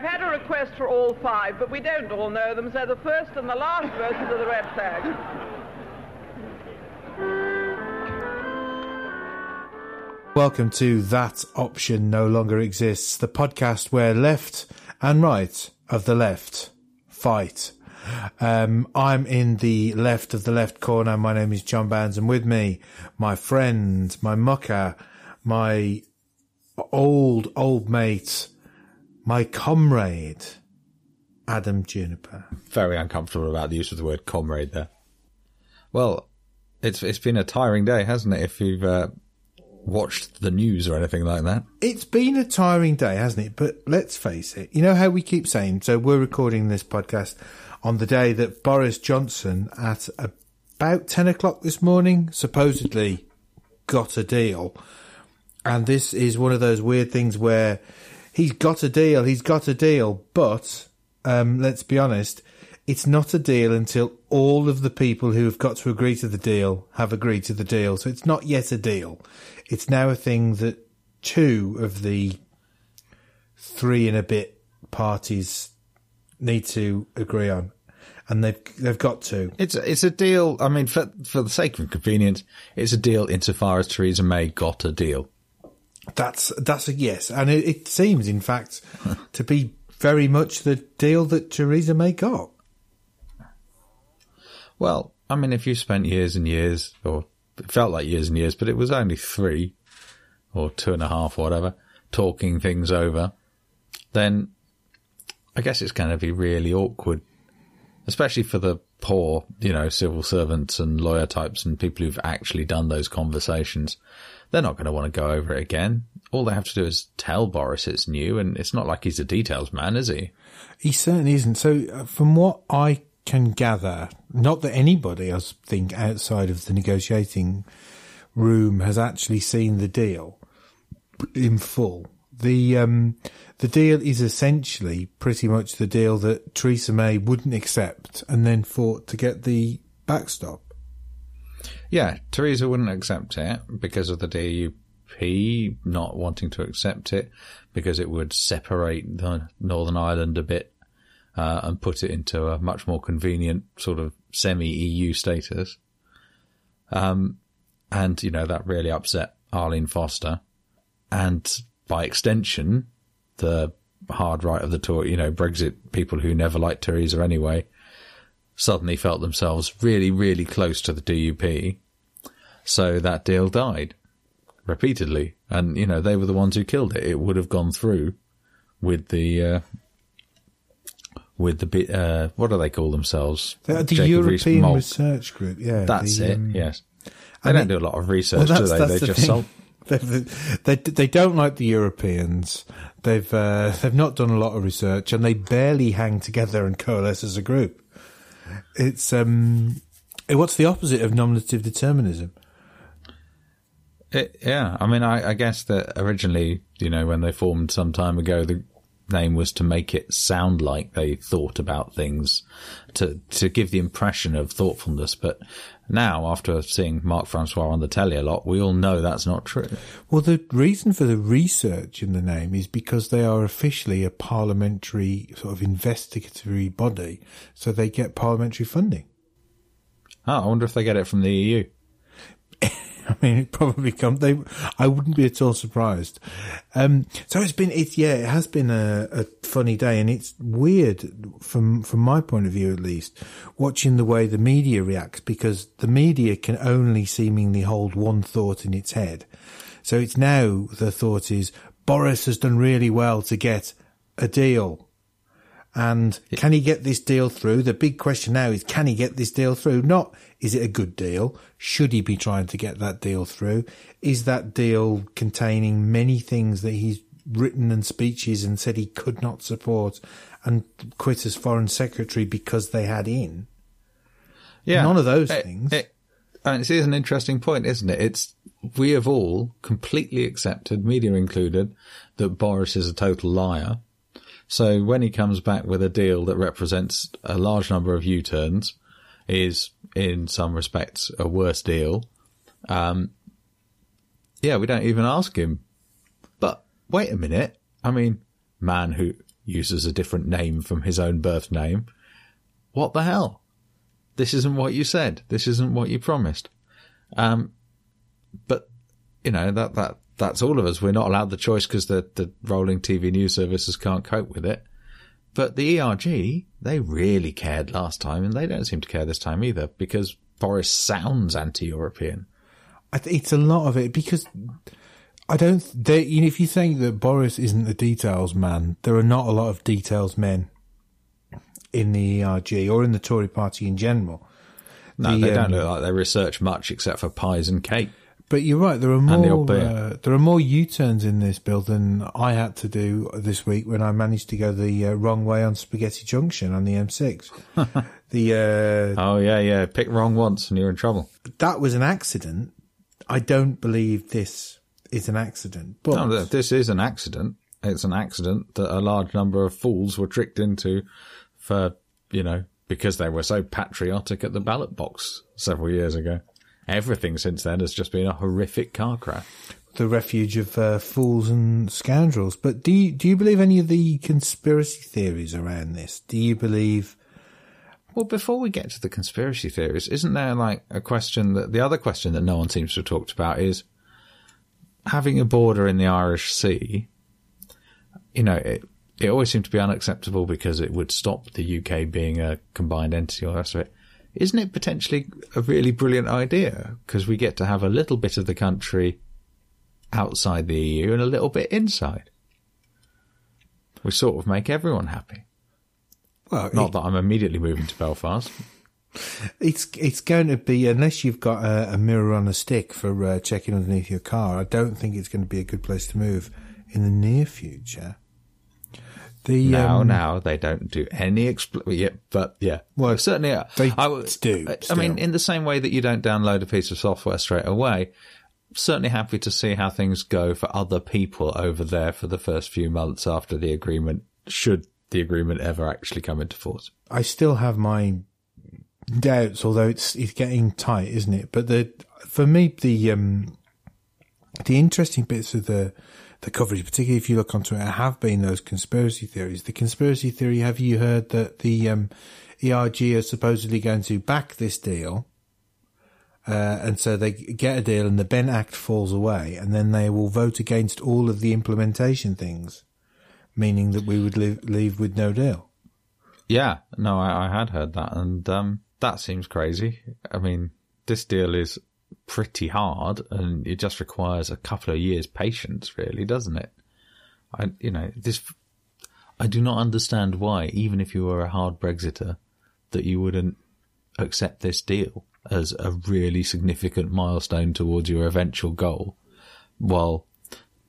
I've had a request for all five, but we don't all know them, so the first and the last verses of the red flag. Welcome to That Option No Longer Exists, the podcast where left and right of the left fight. Um, I'm in the left of the left corner. My name is John Barnes, and with me, my friend, my mucker, my old, old mate, my comrade, Adam Juniper. Very uncomfortable about the use of the word comrade there. Well, it's it's been a tiring day, hasn't it? If you've uh, watched the news or anything like that. It's been a tiring day, hasn't it? But let's face it. You know how we keep saying, so we're recording this podcast on the day that Boris Johnson at about 10 o'clock this morning supposedly got a deal. And this is one of those weird things where he's got a deal, he's got a deal, but um, let's be honest, it's not a deal until all of the people who have got to agree to the deal have agreed to the deal. So it's not yet a deal. It's now a thing that two of the three and a bit parties need to agree on. And they've they've got to. It's it's a deal. I mean, for for the sake of convenience, it's a deal insofar as Theresa May got a deal. That's that's a yes, and it, it seems, in fact, to be very much the deal that Theresa May got. Well, I mean, if you spent years and years, or it felt like years and years, but it was only three or two and a half, or whatever, talking things over, then I guess it's going to be really awkward, especially for the poor, you know, civil servants and lawyer types and people who've actually done those conversations. They're not going to want to go over it again. All they have to do is tell Boris it's new, and it's not like he's a details man, is he? He certainly isn't. So, uh, from what I can gather, not that anybody, I think, outside of the negotiating room has actually seen the deal in full. The um, the deal is essentially pretty much the deal that Theresa May wouldn't accept, and then fought to get the backstop. Yeah, Theresa wouldn't accept it because of the DUP not wanting to accept it because it would separate the Northern Ireland a bit uh, and put it into a much more convenient sort of semi-EU status. Um, and you know that really upset Arlene Foster, and by extension, the hard right of the Tory, you know, Brexit people who never liked Theresa anyway, suddenly felt themselves really, really close to the DUP. So that deal died repeatedly. And, you know, they were the ones who killed it. It would have gone through with the, uh, with the uh, what do they call themselves? The, the European. Research Group, yeah. That's the, it. um, yes. They I don't do a lot of research, Well, do they? They the just sold. They, they, they don't like the Europeans. They've uh, they've not done a lot of research, and they barely hang together and coalesce as a group. It's um, what's the opposite of nominative determinism? It, yeah, I mean, I, I guess that originally, you know, when they formed some time ago, the name was to make it sound like they thought about things, to to give the impression of thoughtfulness. But now, after seeing Mark Francois on the telly a lot, we all know that's not true. Well, the reason for the research in the name is because they are officially a parliamentary sort of investigatory body, so they get parliamentary funding. Oh, I wonder if they get it from the EU. I mean, it probably come. They, I wouldn't be at all surprised. Um, so it's been, it's yeah, it has been a, a funny day, and it's weird from from my point of view, at least, watching the way the media reacts because the media can only seemingly hold one thought in its head. So it's now the thought is Boris has done really well to get a deal. And can he get this deal through? The big question now is, can he get this deal through? Not, is it a good deal? Should he be trying to get that deal through? Is that deal containing many things that he's written and speeches and said he could not support and quit as foreign secretary because they had in? Yeah, None of those It- things. It, and it is an interesting point, isn't it? It's we have all completely accepted, media included, that Boris is a total liar. So when he comes back with a deal that represents a large number of U-turns, is in some respects a worse deal. Um, yeah, we don't even ask him. But wait a minute. I mean, man who uses a different name from his own birth name. What the hell? This isn't what you said. This isn't what you promised. Um, but you know that that that's all of us. We're not allowed the choice because the the rolling TV news services can't cope with it. But the ERG, they really cared last time, and they don't seem to care this time either because Boris sounds anti-European. I th- it's a lot of it because I don't. They, you know, if you think that Boris isn't the details man, there are not a lot of details men in the ERG or in the Tory party in general. No, The, they don't um, look like they research much except for pies and cake. But you're right. There are more. Uh, there are more U-turns in this bill than I had to do this week when I managed to go the uh, wrong way on Spaghetti Junction on the M6. the uh, Oh yeah, yeah. Pick wrong once and you're in trouble. that was an accident. I don't believe this is an accident. But No, this is an accident. It's an accident that a large number of fools were tricked into for, you know, because they were so patriotic at the ballot box several years ago. Everything since then has just been a horrific car crash. the refuge of uh, fools and scoundrels. But do you, do you believe any of the conspiracy theories around this? Do you believe? Well, before we get to the conspiracy theories, isn't there like a question that the other question that no one seems to have talked about is having a border in the Irish Sea? You know, it, it always seemed to be unacceptable because it would stop the UK being a combined entity or the rest of it. Isn't it potentially a really brilliant idea? Because we get to have a little bit of the country outside the EU and a little bit inside. We sort of make everyone happy. Well, Not that I'm immediately moving to Belfast. It's it's going to be unless you've got a, a mirror on a stick for uh, checking underneath your car. I don't think it's going to be a good place to move in the near future. The Now, um, now they don't do any expl- yeah, but yeah. Well, certainly uh, they I do, I- I mean, in the same way that you don't download a piece of software straight away. Certainly happy to see how things go for other people over there for the first few months after the agreement, should the agreement ever actually come into force. I still have my doubts, although it's it's getting tight, isn't it? But the for me the um the interesting bits of the the coverage, particularly if you look onto it, have been those conspiracy theories. The conspiracy theory: Have you heard that the um, ERG are supposedly going to back this deal? Uh, and so they get a deal and the Benn Act falls away and then they will vote against all of the implementation things, meaning that we would leave with no deal. Yeah, no, I, I had heard that, and um, that seems crazy. I mean, this deal is pretty hard, and it just requires a couple of years' patience, really, doesn't it? I, you know, this. I do not understand why, even if you were a hard Brexiter, that you wouldn't accept this deal as a really significant milestone towards your eventual goal, while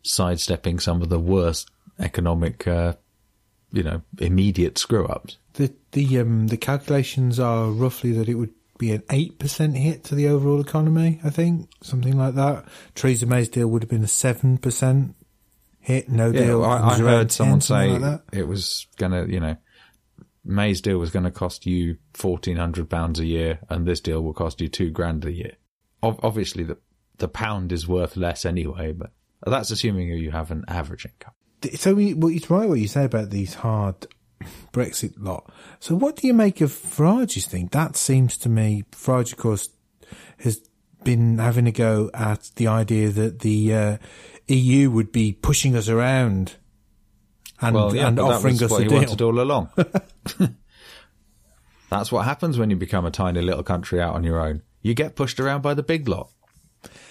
sidestepping some of the worst economic, uh, you know, immediate screw ups. The the um the calculations are roughly that it would be an eight percent hit to the overall economy. I think something like that. Theresa May's deal would have been a seven percent hit. No Yeah, deal. I, I heard someone say like it was gonna, you know, May's deal was going to cost you fourteen hundred pounds a year, and this deal will cost you two grand a year. Ob- obviously, the the pound is worth less anyway, but that's assuming you have an average income. So we, well, it's right what you say about these hard Brexit lot. So what do you make of Farage's thing? That seems to me, Farage, of course, has been having a go at the idea that the uh, EU would be pushing us around and, Well, yeah, and offering us what a he deal. wanted all along. that's what happens when you become a tiny little country out on your own. You get pushed around by the big lot.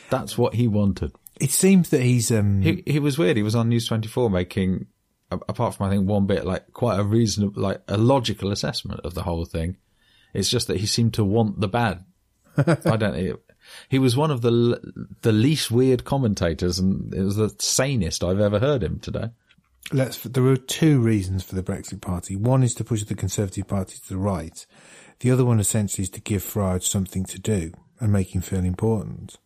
That's what he wanted. It seems that he's um, He he was weird. He was on News Twenty Four making, apart from I think one bit, like quite a reasonable, like a logical assessment of the whole thing. It's just that he seemed to want the bad. I don't. He, he was one of the the least weird commentators, and it was the sanest I've ever heard him today. let's. There are two reasons for the Brexit Party. One is to push the Conservative Party to the right. The other one essentially is to give Farage something to do and make him feel important.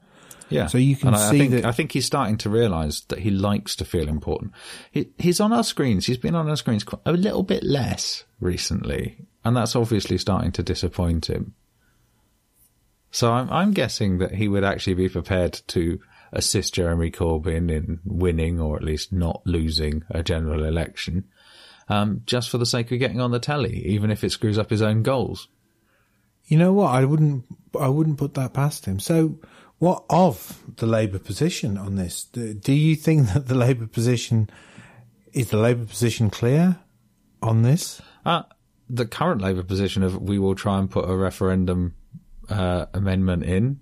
Yeah. So you can and I, see I think, that- I think he's starting to realise that he likes to feel important. He, he's on our screens. He's been on our screens a little bit less recently, and that's obviously starting to disappoint him. So I'm, I'm guessing that he would actually be prepared to assist Jeremy Corbyn in winning or at least not losing a general election. um, just for the sake of getting on the telly, even if it screws up his own goals. You know what? I wouldn't. I wouldn't put that past him. So, what of the Labour position on this? Do, you think that the Labour position is the Labour position clear on this? Uh, the current Labour position of we will try and put a referendum uh, amendment in.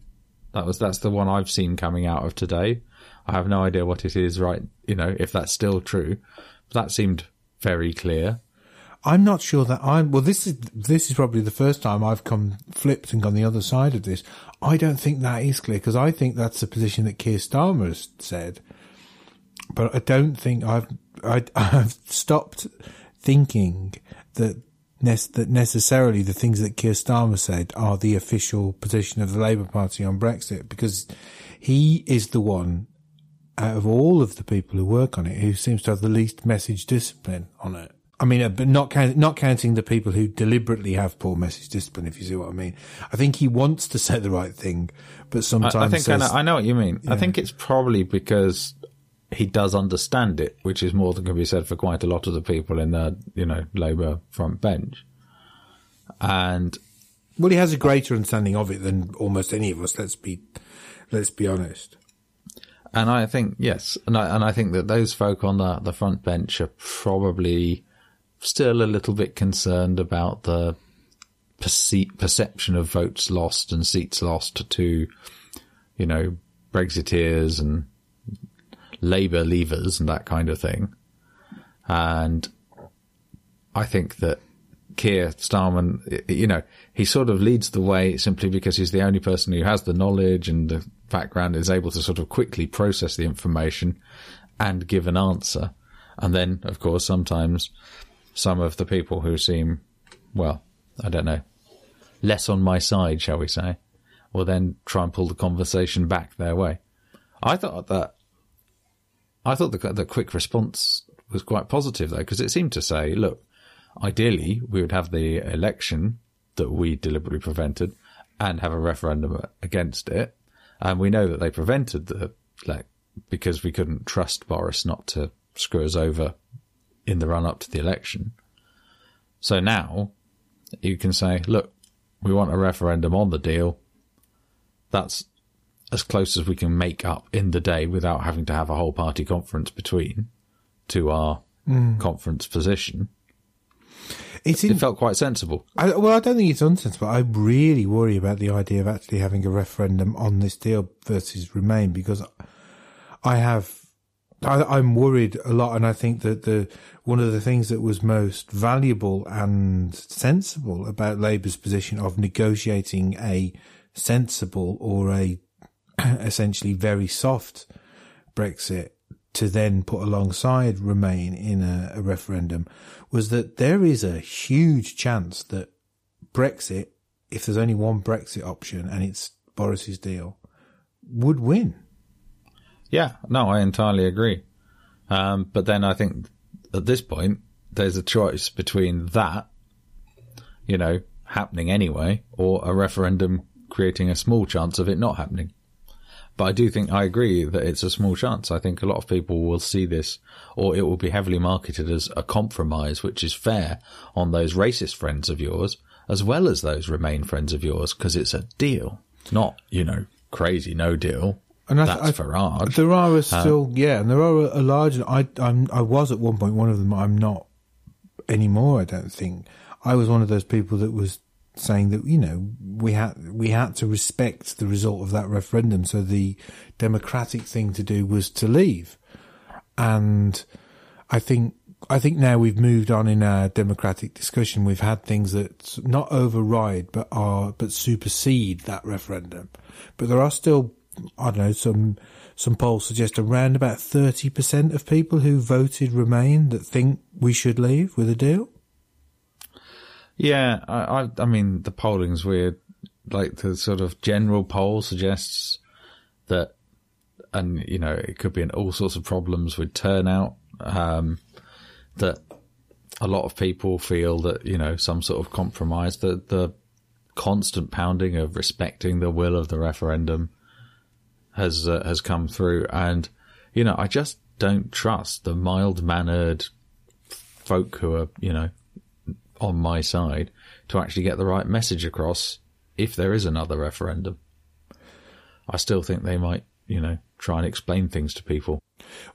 That was that's the one I've seen coming out of today. I have no idea what it is right. You know if that's still true. but That seemed very clear. I'm not sure that I'm. Well, this is this is probably the first time I've come flipped and gone the other side of this. I don't think that is clear because I think that's the position that Keir Starmer has said, but I don't think I've I, I've stopped thinking that that necessarily the things that Keir Starmer said are the official position of the Labour Party on Brexit because he is the one out of all of the people who work on it who seems to have the least message discipline on it. I mean, uh, but not count, not counting the people who deliberately have poor message discipline. If you see what I mean, I think he wants to say the right thing, but sometimes I, I think says, I, know, I know what you mean. Yeah. I think it's probably because he does understand it, which is more than can be said for quite a lot of the people in the you know Labour front bench. And well, he has a greater understanding of it than almost any of us. Let's be let's be honest. And I think yes, and I and I think that those folk on the the front bench are probably still a little bit concerned about the perce- perception of votes lost and seats lost to, you know, Brexiteers and Labour leavers and that kind of thing. And I think that Keir Starmer, you know, he sort of leads the way simply because he's the only person who has the knowledge and the background is able to sort of quickly process the information and give an answer. And then, of course, sometimes some of the people who seem, well, I don't know, less on my side, shall we say, will then try and pull the conversation back their way. I thought that, I thought the, the quick response was quite positive though, because it seemed to say, look, ideally we would have the election that we deliberately prevented and have a referendum against it. And we know that they prevented the, like, because we couldn't trust Boris not to screw us over in the run up to the election. So now you can say, look, we want a referendum on the deal. That's as close as we can make up in the day without having to have a whole party conference between to our mm. conference position. It's in, it felt quite sensible. I, well, I don't think it's unsensible. I really worry about the idea of actually having a referendum on this deal versus Remain because I have I, am worried a lot, and I think that the one of the things that was most valuable and sensible about Labour's position of negotiating a sensible or a essentially very soft Brexit to then put alongside Remain in a, a referendum was that there is a huge chance that Brexit, if there's only one Brexit option and it's Boris's deal, would win. Yeah, no, I entirely agree. Um, but then I think at this point, there's a choice between that, you know, happening anyway, or a referendum creating a small chance of it not happening. But I do think I agree that it's a small chance. I think a lot of people will see this, or it will be heavily marketed as a compromise, which is fair on those racist friends of yours, as well as those Remain friends of yours, because it's a deal, not, you know, crazy no deal. And I, That's I, Farage. There are still, um, yeah, and there are a, a large. I I'm, I was at one point one of them. I'm not anymore. I don't think I was one of those people that was saying that you know we had we had to respect the result of that referendum. So the democratic thing to do was to leave, and I think I think now we've moved on in our democratic discussion. We've had things that not override but are but supersede that referendum. But there are still I don't know, some some polls suggest around about thirty percent of people who voted Remain that think we should leave with a deal. Yeah, I, I, I mean the polling's weird. Like the sort of general poll suggests that, and you know, it could be in all sorts of problems with turnout. Um, that a lot of people feel that you know some sort of compromise. The the constant pounding of respecting the will of the referendum has uh, has come through, and you know I just don't trust the mild mannered folk who are, you know, on my side to actually get the right message across if there is another referendum. I still think they might, you know, try and explain things to people.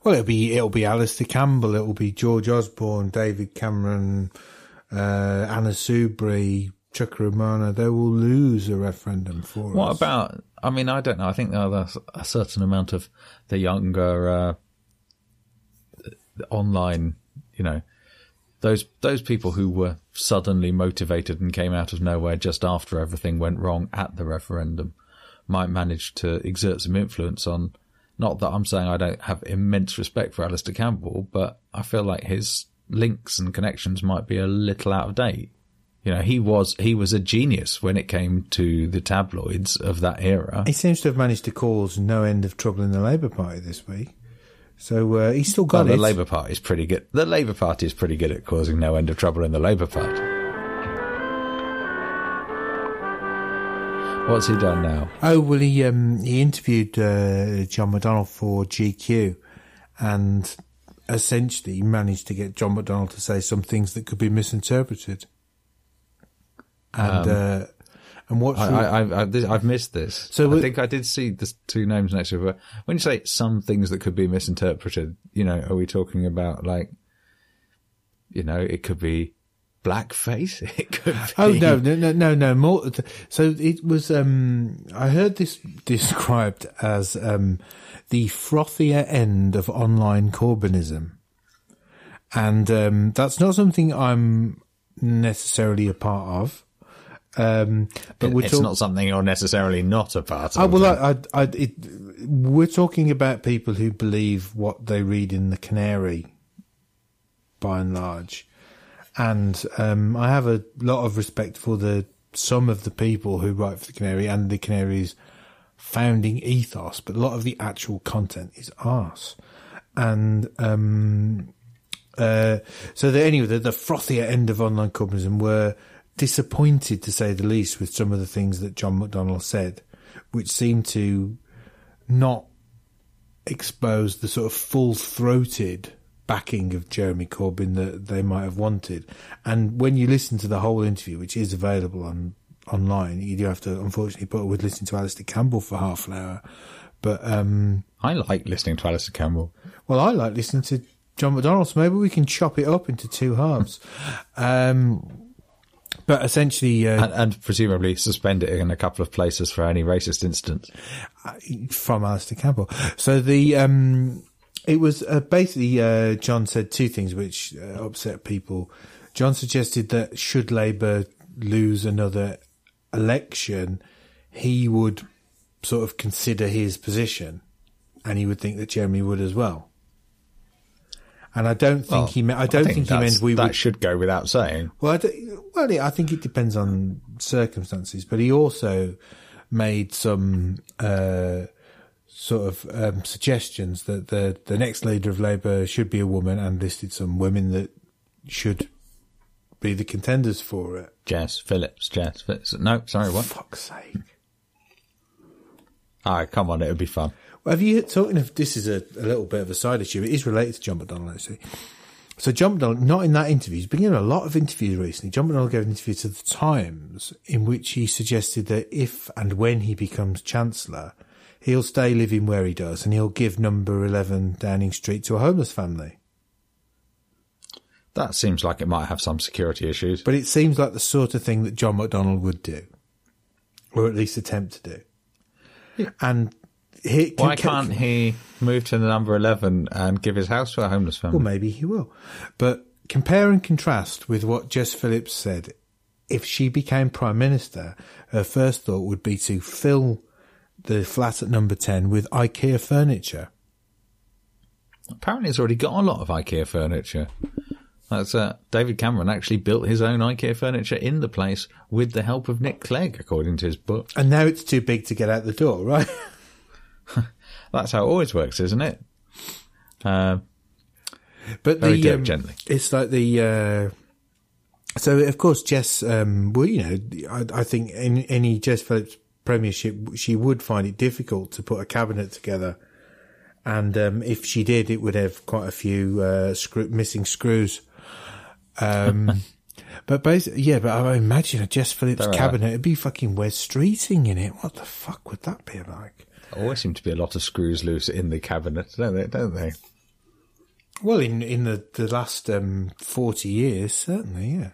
Well, it'll be it'll be Alastair Campbell, it'll be George Osborne, David Cameron, uh, Anna Soubry, Chuck Umunna. They will lose a referendum for What us. What about? I mean, I don't know. I think there's a certain amount of the younger uh, online, you know, those those people who were suddenly motivated and came out of nowhere just after everything went wrong at the referendum might manage to exert some influence on. Not that I'm saying I don't have immense respect for Alastair Campbell, but I feel like his links and connections might be a little out of date. You know, he was he was a genius when it came to the tabloids of that era. He seems to have managed to cause no end of trouble in the Labour Party this week. So uh, he's still Well, got the. Labour Party is pretty good. The Labour Party is pretty good at causing no end of trouble in the Labour Party. What's he done now? Oh well, he um, he interviewed uh, John McDonnell for GQ, and essentially managed to get John McDonnell to say some things that could be misinterpreted. And uh, and what's Um, I, I, I, I've, missed this. So I think I did see the two names next to it. When you say some things that could be misinterpreted, you know, are we talking about like, you know, it could be blackface? It could be. Oh no, no, no, no, no. More. So it was. Um, I heard this described as um, the frothier end of online Corbynism, and um, that's not something I'm necessarily a part of. Um, but we're it's talk- not something you're necessarily not a part of. Oh, well, I, I, I, it, we're talking about people who believe what they read in the Canary, by and large, and um, I have a lot of respect for the some of the people who write for the Canary and the Canary's founding ethos, but a lot of the actual content is arse, and um, uh, so the, anyway, the, the frothier end of online Corbynism were disappointed, to say the least, with some of the things that John McDonnell said, which seemed to not expose the sort of full-throated backing of Jeremy Corbyn that they might have wanted. And when you listen to the whole interview, which is available on online, you do have to unfortunately put up with listening to Alastair Campbell for half an hour. But um, I like listening to Alastair Campbell. well, I like listening to John McDonnell, so maybe we can chop it up into two halves. um, but essentially, uh, And, and presumably suspend it in a couple of places for any racist incidents. from Alastair Campbell. So the um, it was uh, basically uh, John said two things which uh, upset people. John suggested that should Labour lose another election, he would sort of consider his position, and he would think that Jeremy would as well. And I don't think Well, he meant. I don't think, he that's- meant we that would. should go without saying. Well, I, well, yeah, I think it depends on circumstances, but he also made some uh, sort of um, suggestions that the the next leader of Labour should be a woman, and listed some women that should be the contenders for it. Jess Phillips, Jess Phillips. No, sorry, what? For Fuck's sake! Ah, come on, it would be fun. Have you talking of this is a, a little bit of a side issue. It is related to John McDonnell actually. So John McDonnell, not in that interview, he's been in a lot of interviews recently. John McDonnell gave an interview to the Times in which he suggested that if and when he becomes Chancellor, he'll stay living where he does and he'll give number 11 Downing Street to a homeless family. That seems like it might have some security issues. But it seems like the sort of thing that John McDonnell would do, or at least attempt to do. And he, Why can- can't he move to the number 11 and give his house to a homeless family? Well, maybe he will. But compare and contrast with what Jess Phillips said. If she became Prime Minister, her first thought would be to fill the flat at number 10 with IKEA furniture. Apparently, it's already got a lot of IKEA furniture. That's uh, David Cameron actually built his own IKEA furniture in the place with the help of Nick Clegg, according to his book. And now it's too big to get out the door, right? That's how it always works, isn't it? Uh, But Very the um, Gently. it's like the uh, so of course Jess. Um, well, you know, I, I think in any Jess Phillips premiership, she would find it difficult to put a cabinet together, and um, if she did, it would have quite a few uh, screw, missing screws. Um, but basically, yeah, but I imagine a Jess Phillips There are. cabinet, it'd be fucking Wes Streeting in it. What the fuck would that be like? Always seem to be a lot of screws loose in the cabinet, don't they? Don't they? Well, in in the the last um, forty years, certainly, yeah.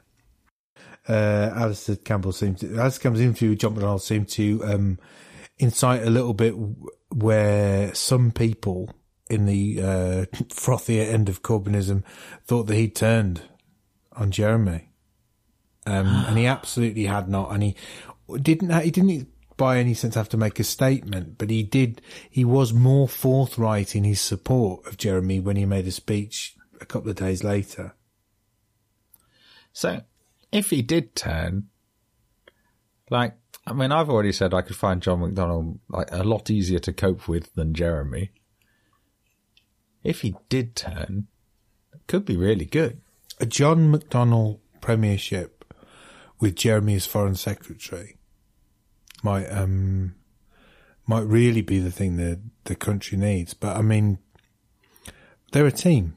Uh, Alastair Campbell seemed to, Alastair Campbell's interview with John McDonnell seemed to um, incite a little bit where some people in the uh, frothier end of Corbynism thought that he'd turned on Jeremy, um, and he absolutely had not, and he didn't. He didn't by any sense have to make a statement, but he did. He was more forthright in his support of Jeremy when he made a speech a couple of days later. So, if he did turn, like, I mean, I've already said I could find John McDonnell like a lot easier to cope with than Jeremy. If he did turn, it could be really good. A John McDonnell premiership with Jeremy as foreign secretary might um might really be the thing that the country needs. But I mean, they're a team.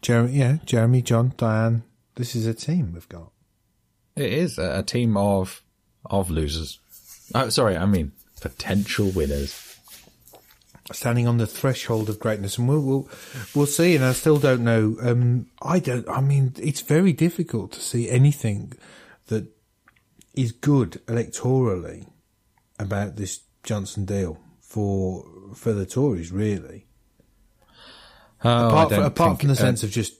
Jeremy, yeah, Jeremy, John, Diane. This is a team we've got. It is a, a team of of losers. Oh, sorry, I mean potential winners. Standing on the threshold of greatness, and we'll we'll, we'll see. And I still don't know. Um, I don't. I mean, it's very difficult to see anything that is good electorally about this Johnson deal for for the Tories. Really, Oh, apart, from, apart think- from the uh, sense of just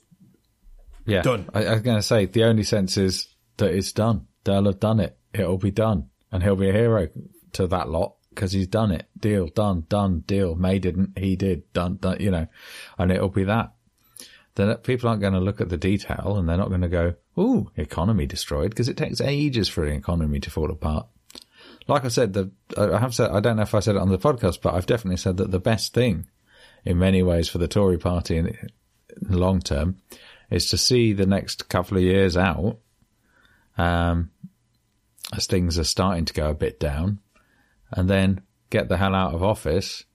yeah, done. I, I was going to say the only sense is that it's done. They'll have done it. It'll be done, and he'll be a hero to that lot because he's done it. Deal done, done. Deal. May didn't. He did. Done. Done. You know, and it'll be that. Then people aren't going to look at the detail, and they're not going to go, "Ooh, economy destroyed," because it takes ages for an economy to fall apart. Like I said, the I have said I don't know if I said it on the podcast, but I've definitely said that the best thing, in many ways, for the Tory party in, the long term, is to see the next couple of years out, um, as things are starting to go a bit down, and then get the hell out of office,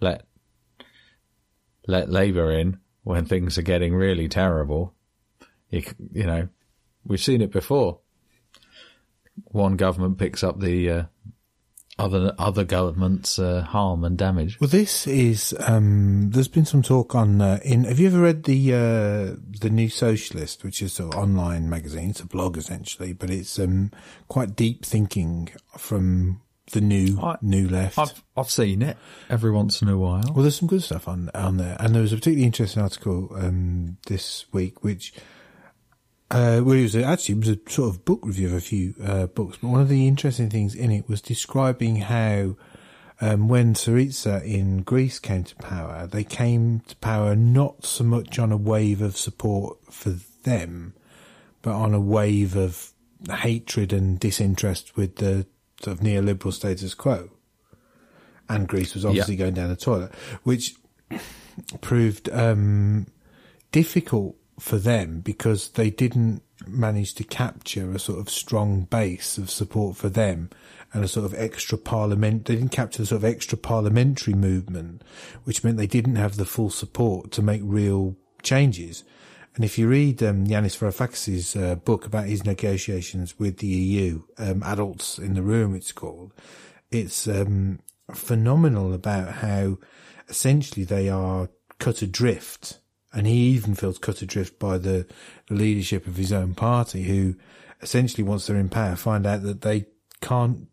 let let Labour in when things are getting really terrible. You, you know, we've seen it before. One government picks up the uh, other other government's uh, harm and damage. Well, this is. Um, there's been some talk on. Uh, in have you ever read the uh, the New Socialist, which is an online magazine? It's a blog essentially, but it's um, quite deep thinking from the new I- new left. I've I've seen it every once in a while. well, there's some good stuff on on there, and there was a particularly interesting article um, this week, which. Uh, well, it was a, actually it was a sort of book review of a few uh, books, but one of the interesting things in it was describing how um, when Syriza in Greece came to power, they came to power not so much on a wave of support for them, but on a wave of hatred and disinterest with the of neoliberal status quo. And Greece was obviously going down the toilet, which proved um, difficult for them because they didn't manage to capture a sort of strong base of support for them and a sort of extra parliament. They didn't capture the sort of extra parliamentary movement, which meant they didn't have the full support to make real changes. And if you read um, Yanis Varoufakis' uh, book about his negotiations with the EU, um, Adults in the Room, it's called, it's um, phenomenal about how essentially they are cut adrift. And he even feels cut adrift by the leadership of his own party, who essentially, once they're in power, find out that they can't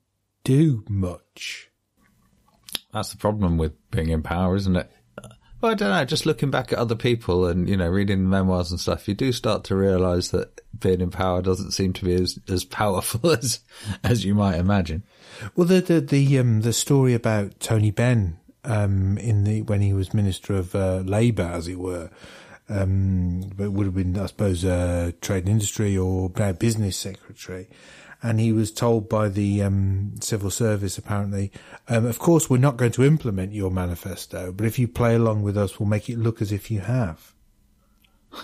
do much. That's the problem with being in power, isn't it? Well, I don't know. Just looking back at other people and you know reading memoirs and stuff, you do start to realise that being in power doesn't seem to be as as powerful as as you might imagine. Well, the the the, um, the story about Tony Benn um, in the when he was Minister of uh, Labour, as it were, um, but it would have been, I suppose, uh, Trade and Industry or uh, Business Secretary. And he was told by the um, civil service, apparently, um, of course, we're not going to implement your manifesto, but if you play along with us, we'll make it look as if you have.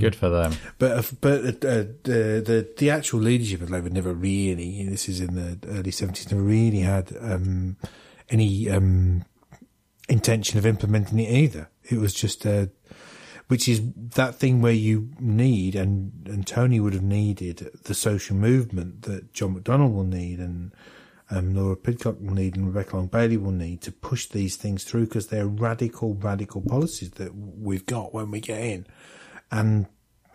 Good for them. But but uh, the the the actual leadership of Labour never really. This is in the early seventies. Never really had um, any um, intention of implementing it either. It was just uh, which is that thing where you need and and Tony would have needed the social movement that John McDonnell will need and um, Laura Pidcock will need and Rebecca Long Bailey will need to push these things through because they're radical, radical policies that we've got when we get in, and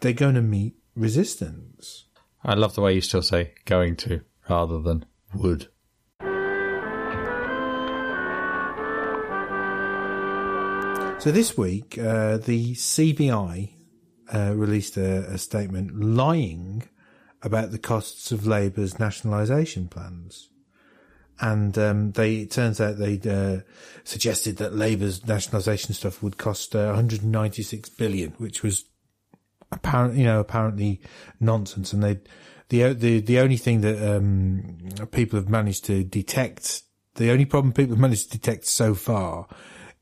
they're going to meet resistance. I love the way you still say going to rather than would. So this week, uh, the CBI uh, released a, a, statement lying about the costs of Labour's nationalisation plans. And um, they it turns out they uh, suggested that Labour's nationalisation stuff would cost 196 billion, which was apparently, you know, apparently nonsense. And they, the the the only thing that um, people have managed to detect, the only problem people have managed to detect so far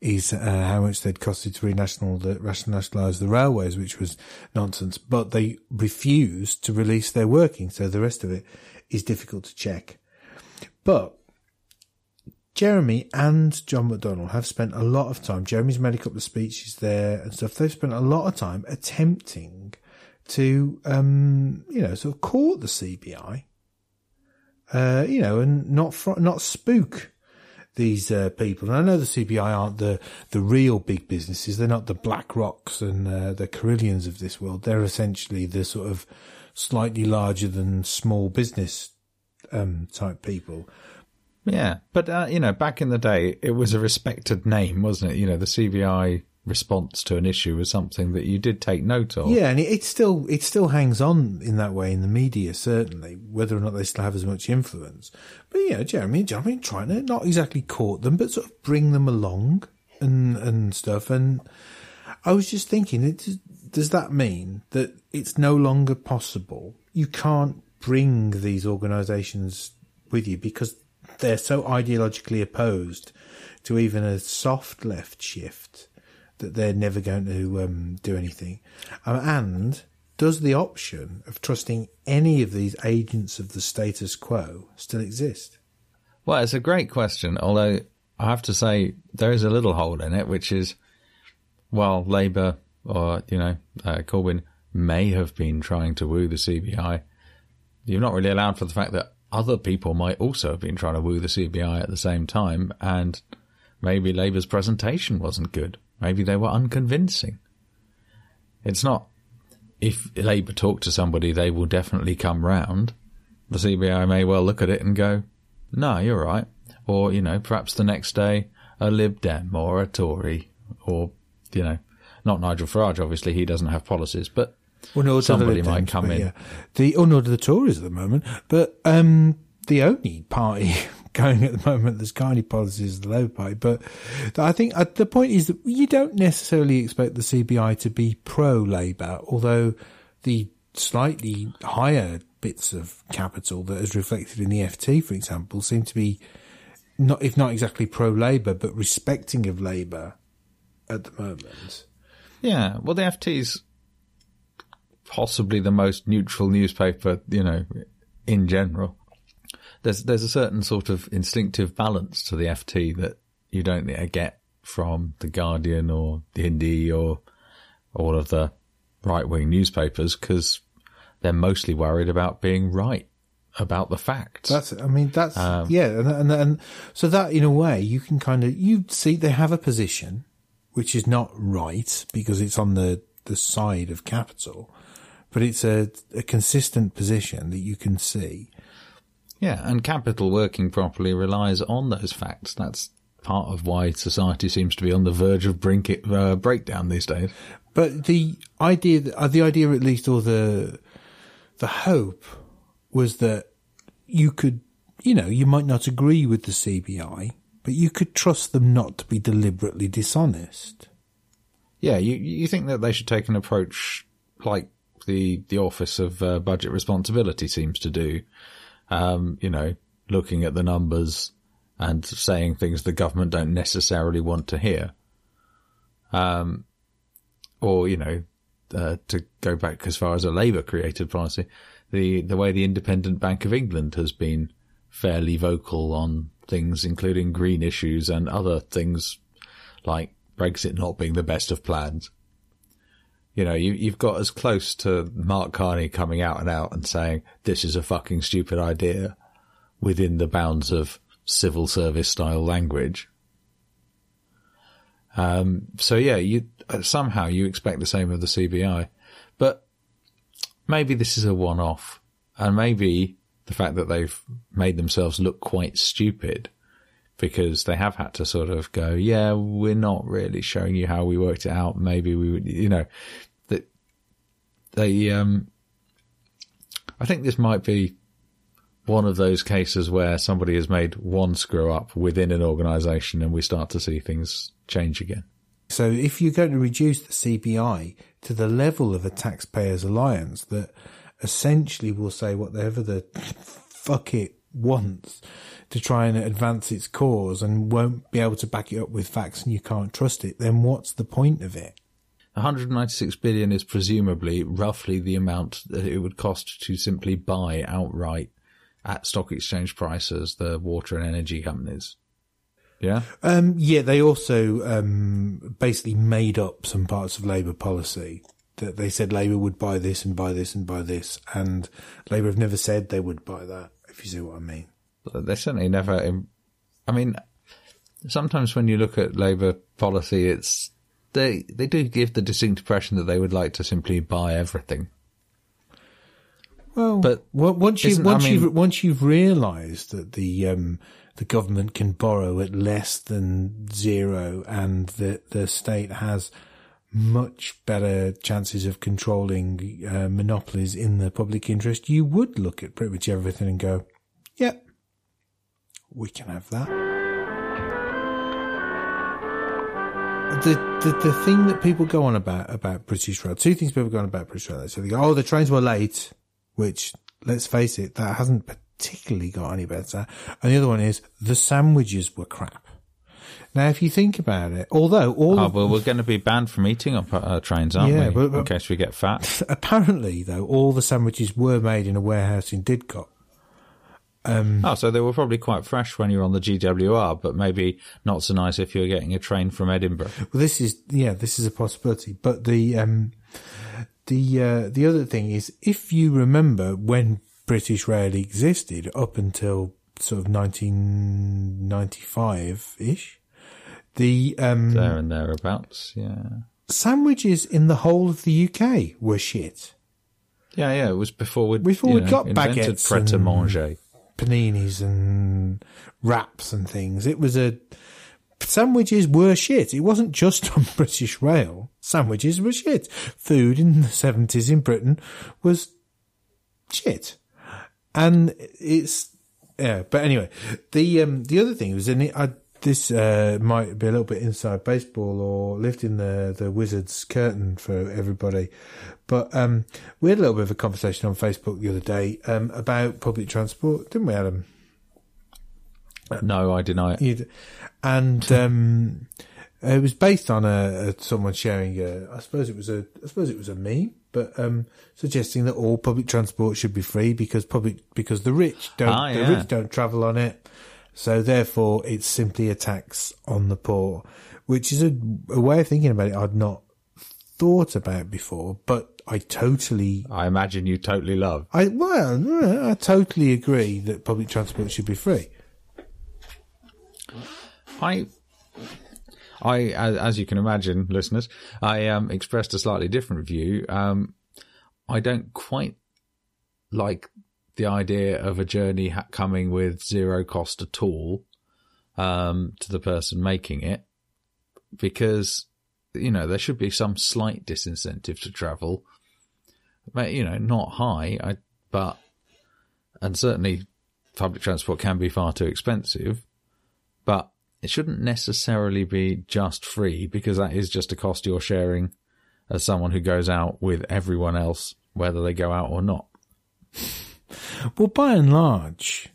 is uh, how much they'd costed to renational the nationalise the railways, which was nonsense. But they refused to release their working, so the rest of it is difficult to check. But Jeremy and John McDonnell have spent a lot of time. Jeremy's made a couple of speeches there and stuff. They've spent a lot of time attempting to, um, you know, sort of court the CBI, uh, you know, and not fr- not spook these uh, people. And I know the CBI aren't the the real big businesses. They're not the BlackRocks and uh, the Carillions of this world. They're essentially the sort of slightly larger than small business um, type people. Yeah, but uh, you know, back in the day, it was a respected name, wasn't it? You know, the CBI response to an issue was something that you did take note of. Yeah, and it, it, still it still hangs on in that way in the media, certainly, whether or not they still have as much influence. But yeah, Jeremy and Jeremy trying to not exactly court them, but sort of bring them along and and stuff. And I was just thinking, it, does that mean that it's no longer possible? You can't bring these organisations with you because they're so ideologically opposed to even a soft left shift that they're never going to um, do anything. Um, and does the option of trusting any of these agents of the status quo still exist? Well, it's a great question, although I have to say there is a little hole in it, which is, well, Labour or, you know, uh, Corbyn may have been trying to woo the CBI. You're not really allowed for the fact that other people might also have been trying to woo the CBI at the same time, and maybe Labour's presentation wasn't good. Maybe they were unconvincing. It's not if Labour talk to somebody, they will definitely come round. The CBI may well look at it and go, "No, you're right," or you know, perhaps the next day a Lib Dem or a Tory, or you know, not Nigel Farage. Obviously, he doesn't have policies, but well, no, somebody might come in. Yeah. The oh no, the Tories at the moment, but um, the only party going at the moment got any policies is the Labour Party. But I think uh, the point is that you don't necessarily expect the CBI to be pro Labour, although the slightly higher bits of capital that is reflected in the FT, for example, seem to be not, if not exactly pro Labour, but respecting of Labour at the moment. Yeah, well, the FT's possibly the most neutral newspaper, you know, in general. There's there's a certain sort of instinctive balance to the FT that you don't get from the Guardian or the Hindu or all of the right wing newspapers because they're mostly worried about being right about the facts. That's, I mean, that's, um, yeah. And, and, and, so that in a way you can kind of, you see they have a position which is not right because it's on the, the side of capital but it's a, a consistent position that you can see. Yeah, and capital working properly relies on those facts. That's part of why society seems to be on the verge of brink it, uh, breakdown these days. But the idea, uh, the idea at least, or the the hope, was that you could, you know, you might not agree with the CBI, but you could trust them not to be deliberately dishonest. Yeah, you you think that they should take an approach like the the Office of uh, Budget Responsibility seems to do. Um, you know, looking at the numbers and saying things the government don't necessarily want to hear. Um, or you know, uh, to go back as far as a Labour created policy, the the way the Independent Bank of England has been fairly vocal on things, including green issues and other things like Brexit not being the best of plans. You know, you, you've got as close to Mark Carney coming out and out and saying this is a fucking stupid idea within the bounds of civil service style language. Um, so yeah, you uh, somehow you expect the same of the CBI, but maybe this is a one-off, and maybe the fact that they've made themselves look quite stupid because they have had to sort of go, yeah, we're not really showing you how we worked it out. Maybe we would, you know, that they, um, I think this might be one of those cases where somebody has made one screw up within an organization and we start to see things change again. So if you're going to reduce the CBI to the level of a taxpayers alliance that essentially will say whatever the fuck it wants to try and advance its cause and won't be able to back it up with facts and you can't trust it, then what's the point of it? 196 billion is presumably roughly the amount that it would cost to simply buy outright at stock exchange prices the water and energy companies. Yeah. Um, yeah, they also um, basically made up some parts of Labour policy that they said Labour would buy this and buy this and buy this, and Labour have never said they would buy that. If you see what I mean. They certainly never. I mean, sometimes when you look at Labour policy, it's they they do give the distinct impression that they would like to simply buy everything. Well, But once you once I mean, you've once you've realised that the um, the government can borrow at less than zero, and that the state has much better chances of controlling uh, monopolies in the public interest, you would look at pretty much everything and go, "Yep, we can have that." The, the the thing that people go on about about British Rail, two things people go on about British Rail. So they go, "Oh, the trains were late," which let's face it, that hasn't particularly got any better. And the other one is the sandwiches were crap. Now, if you think about it, although all Oh, well, we're going to be banned from eating on uh, trains, aren't Yeah, we? but- but- in case we get fat. apparently though, all the sandwiches were made in a warehouse in Didcot. oh, so they were probably quite fresh when you were on the GWR, but maybe not so nice if you were getting a train from Edinburgh. Well, this is yeah, this is a possibility. But the um, the uh, the other thing is, if you remember when British Rail existed up until sort of 1995 ish, the um, There and thereabouts, yeah. sandwiches in the whole of the UK were shit. Yeah, yeah, it was before we Before we got baguettes pret a manger. Paninis and wraps and things. It was a sandwiches were shit. It wasn't just on British Rail. Sandwiches were shit. Food in the seventies in Britain was shit, and it's yeah. But anyway, the um the other thing was in it. I, this uh, might be a little bit inside baseball or lifting the the wizard's curtain for everybody, but um, we had a little bit of a conversation on Facebook the other day um, about public transport, didn't we, Adam? No, I deny it. And um, it was based on a, a someone sharing. A, I suppose it was a. I suppose it was a meme, but um, suggesting that all public transport should be free because public because the rich don't Ah, the rich don't travel on it, so therefore it's simply a tax on the poor, which is a, a way of thinking about it I'd not thought about before, but I totally I imagine you totally love. I well, I totally agree that public transport should be free. I, I, as as you can imagine, listeners, I um, expressed a slightly different view. Um, I don't quite like the idea of a journey ha- coming with zero cost at all um, to the person making it, because you know there should be some slight disincentive to travel. But, You know, not high, I, but and certainly public transport can be far too expensive but it shouldn't necessarily be just free because that is just a cost you're sharing as someone who goes out with everyone else, whether they go out or not. Well, by and large,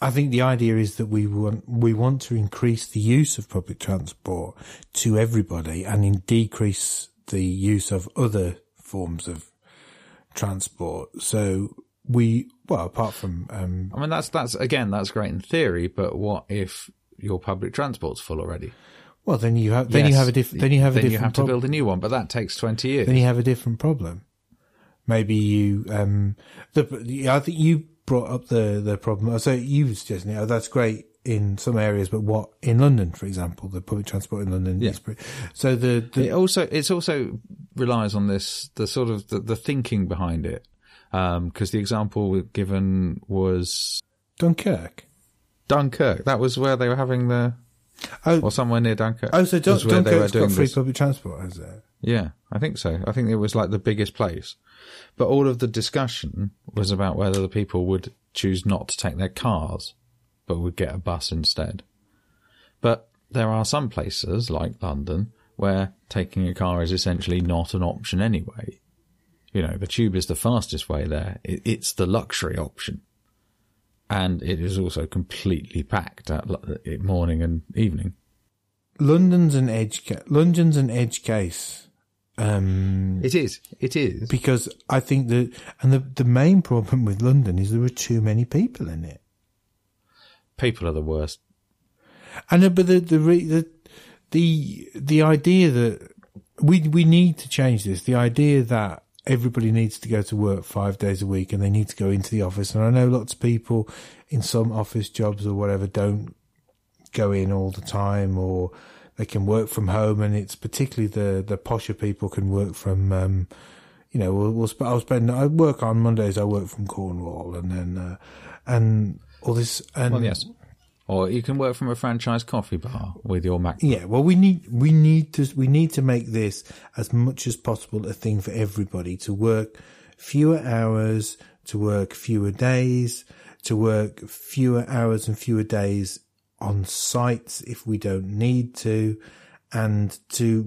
I think the idea is that we want we want to increase the use of public transport to everybody and in decrease the use of other forms of transport. So we well, apart from um, I mean, that's that's again, that's great in theory, but what if your public transport's full already? Well, then you have then you have a different then you have a then different you have to build a new one, but that takes twenty years. then you have a different problem. Maybe you, um, the, I think you brought up the, the problem. So you were suggesting, oh, that's great in some areas, but what in London, for example, the public transport in London Yeah. is pretty, so the, the It also it's also relies on this the sort of the, the thinking behind it because the example given was Dunkirk. Dunkirk. That was where they were having the Oh, or somewhere near Dunkirk. oh, so Dun- was where they were Dunkirk's got free this. public transport, has it? Yeah, I think so. I think it was like the biggest place. But all of the discussion was about whether the people would choose not to take their cars, but would get a bus instead. But there are some places, like London, where taking a car is essentially not an option anyway. You know, the tube is the fastest way there. It's the luxury option. And it is also completely packed at morning and evening. London's an edge, ca- London's an edge case. Um, It is. It is. because I think that, and the, the main problem with London is there are too many people in it. People are the worst. And know, but the the re- the the the idea that we we need to change this. The idea that everybody needs to go to work five days a week and they need to go into the office. And I know lots of people in some office jobs or whatever don't go in all the time, or they can work from home. And it's particularly the the posher people can work from. Um, you know, we'll, we'll sp- I'll spend. I work on Mondays. I work from Cornwall, and then uh, and all this. And Well, yes. Or you can work from a franchise coffee bar with your Mac. Yeah, well, we need we need to we need to make this as much as possible a thing for everybody to work fewer hours, to work fewer days, to work fewer hours and fewer days on sites if we don't need to, and to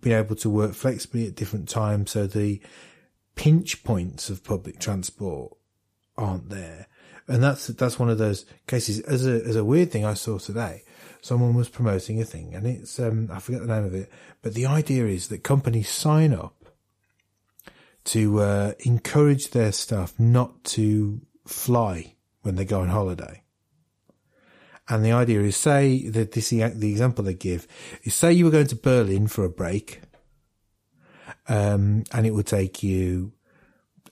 be able to work flexibly at different times so the pinch points of public transport aren't there. And that's that's one of those cases. As a as a weird thing I saw today, someone was promoting a thing, and it's um I forget the name of it, but the idea is that companies sign up to uh, encourage their staff not to fly when they go on holiday. And the idea is, say that this the example they give is, say you were going to Berlin for a break, um, and it would take you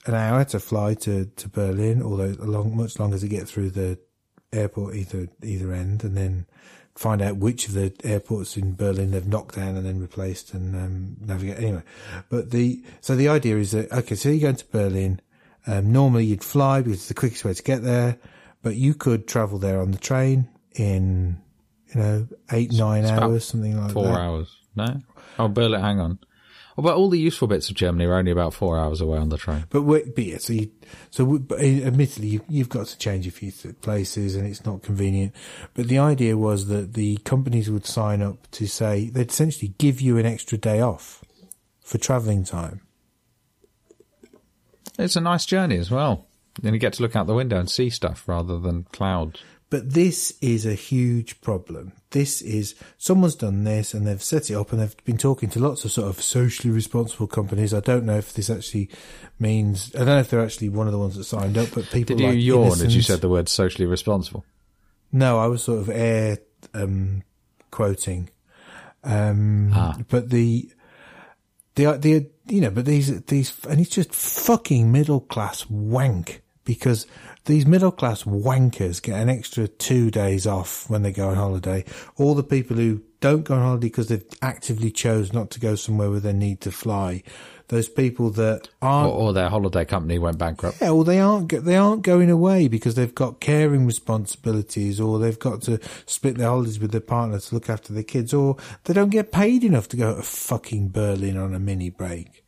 an hour to fly to, to Berlin, although long, much longer to get through the airport either either end, and then find out which of the airports in Berlin they've knocked down and then replaced and um, navigate anyway. But the so the idea is that okay, so you're going to Berlin. Um, normally you'd fly because it's the quickest way to get there, but you could travel there on the train in you know eight nine about hours something like Four that. hours. No? Oh, Berlin, hang on. Oh, but all the useful bits of Germany are only about four hours away on the train. But but yeah, so you, so w- but uh, admittedly, you, you've got to change a few places, and it's not convenient. But the idea was that the companies would sign up to say they'd essentially give you an extra day off for travelling time. It's a nice journey as well. Then you get to look out the window and see stuff rather than clouds. But this is a huge problem. This is someone's done this and they've set it up and they've been talking to lots of sort of socially responsible companies. I don't know if this actually means I don't know if they're actually one of the ones that signed up, but people Did you like yawn as you said the word socially responsible? No, I was sort of air um, quoting, um, Ah. but the the the you know, but these these and it's just fucking middle class wank because these middle class wankers get an extra two days off when they go on holiday. All the people who don't go on holiday because they've actively chose not to go somewhere where they need to fly. Those people that Or, aren't or their holiday company went bankrupt? yeah, well, they aren't they aren't going away because they've got caring responsibilities, or they've got to split their holidays with their partner to look after their kids, or they don't get paid enough to go to fucking Berlin on a mini break.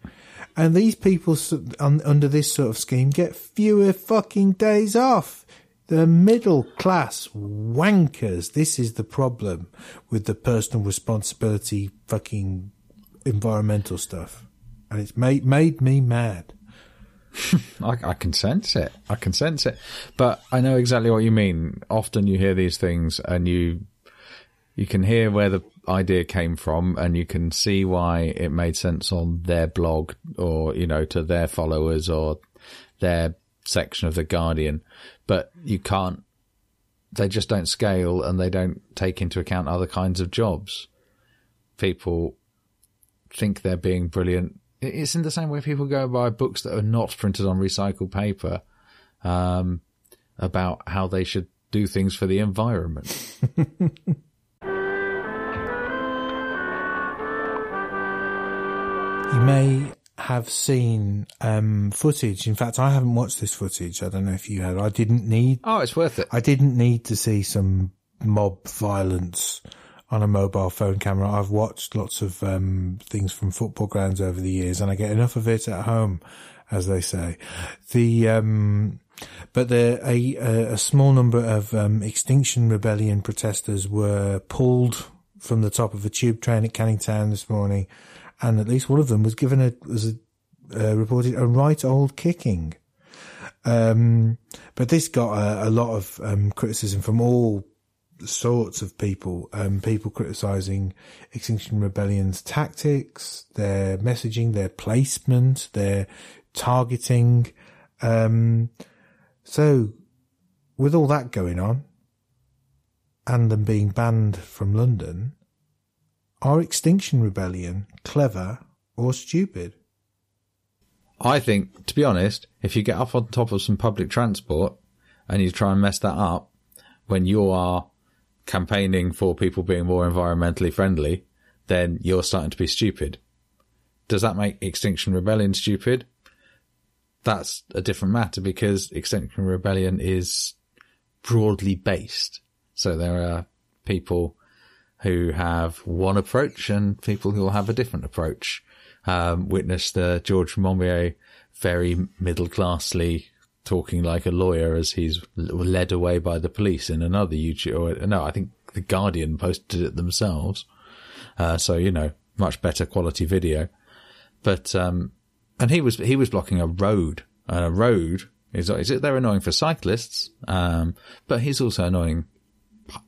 And these people under this sort of scheme get fewer fucking days off. The middle class wankers. This is the problem with the personal responsibility fucking environmental stuff, and it's made made me mad. I, I can sense it. I can sense it. But I know exactly what you mean. Often you hear these things and you you can hear where the idea came from and you can see why it made sense on their blog or, you know, to their followers or their section of the Guardian. But you can't they just don't scale and they don't take into account other kinds of jobs. people think they're being brilliant. It's in the same way people go and buy books that are not printed on recycled paper um, about how they should do things for the environment. You may have seen um, footage. In fact, I haven't watched this footage. I don't know if you had. I didn't need. oh, it's worth it. I didn't need to see some mob violence on a mobile phone camera. I've watched lots of um, things from football grounds over the years, and I get enough of it at home, as they say. The um, but the a, a small number of um, Extinction Rebellion protesters were pulled from the top of a tube train at Canning Town this morning, and at least one of them was given a was a, uh, reported a right old kicking. Um, but this got a, a lot of um, criticism from all sorts of people. Um, people criticizing Extinction Rebellion's tactics, their messaging, their placement, their targeting. Um, so, with all that going on, and them being banned from London, are Extinction Rebellion clever or stupid? I think, to be honest, if you get up on top of some public transport and you try and mess that up when you are campaigning for people being more environmentally friendly, then you're starting to be stupid. Does that make Extinction Rebellion stupid? That's a different matter because Extinction Rebellion is broadly based. So there are people who have one approach and people who will have a different approach. Um, witness the George Monbiot very middle classly talking like a lawyer as he's led away by the police in another YouTube. Or, no, I think the Guardian posted it themselves. Uh, so you know, much better quality video. But um, and he was he was blocking a road, and a road is is it they're annoying for cyclists, um, but he's also annoying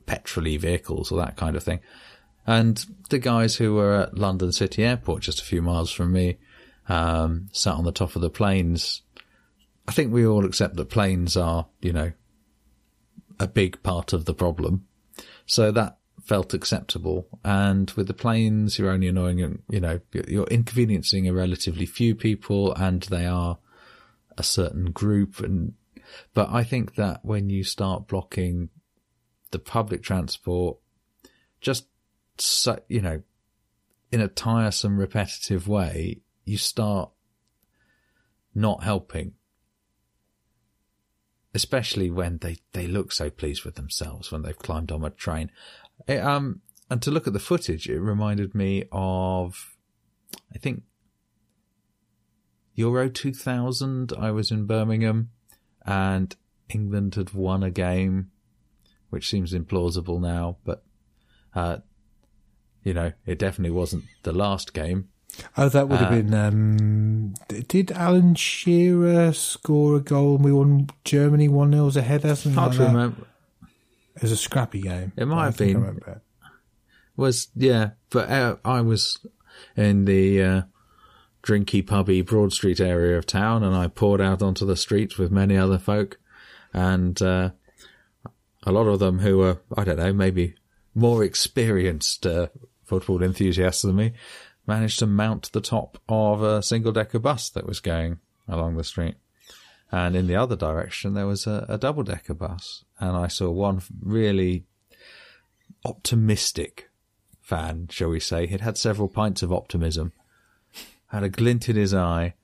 petrol vehicles or that kind of thing. And the guys who were at London City Airport, just a few miles from me, um, sat on the top of the planes. I think we all accept that planes are, you know, a big part of the problem. So that felt acceptable. And with the planes, you're only annoying, you know, you're inconveniencing a relatively few people and they are a certain group. And, but I think that when you start blocking the public transport, just so, you know, in a tiresome, repetitive way, you start not helping. Especially when they, they look so pleased with themselves when they've climbed on a train. It, um, and to look at the footage, it reminded me of, I think, Euro 2000. I was in Birmingham and England had won a game, which seems implausible now, but, uh, you know, it definitely wasn't the last game. Oh, that would have Uh, been. Um, did Alan Shearer score a goal and we won Germany 1 0 as a header? Something Hard like to that? remember. It was a scrappy game. It might have I been. remember it. was yeah, but uh, I was in the uh, drinky pubby Broad Street area of town, and I poured out onto the streets with many other folk, and uh, a lot of them who were I don't know maybe more experienced uh, football enthusiasts than me managed to mount the top of a single decker bus that was going along the street. And in the other direction, there was a, a double decker bus. And I saw one really optimistic fan, shall we say. He'd had several pints of optimism, had a glint in his eye.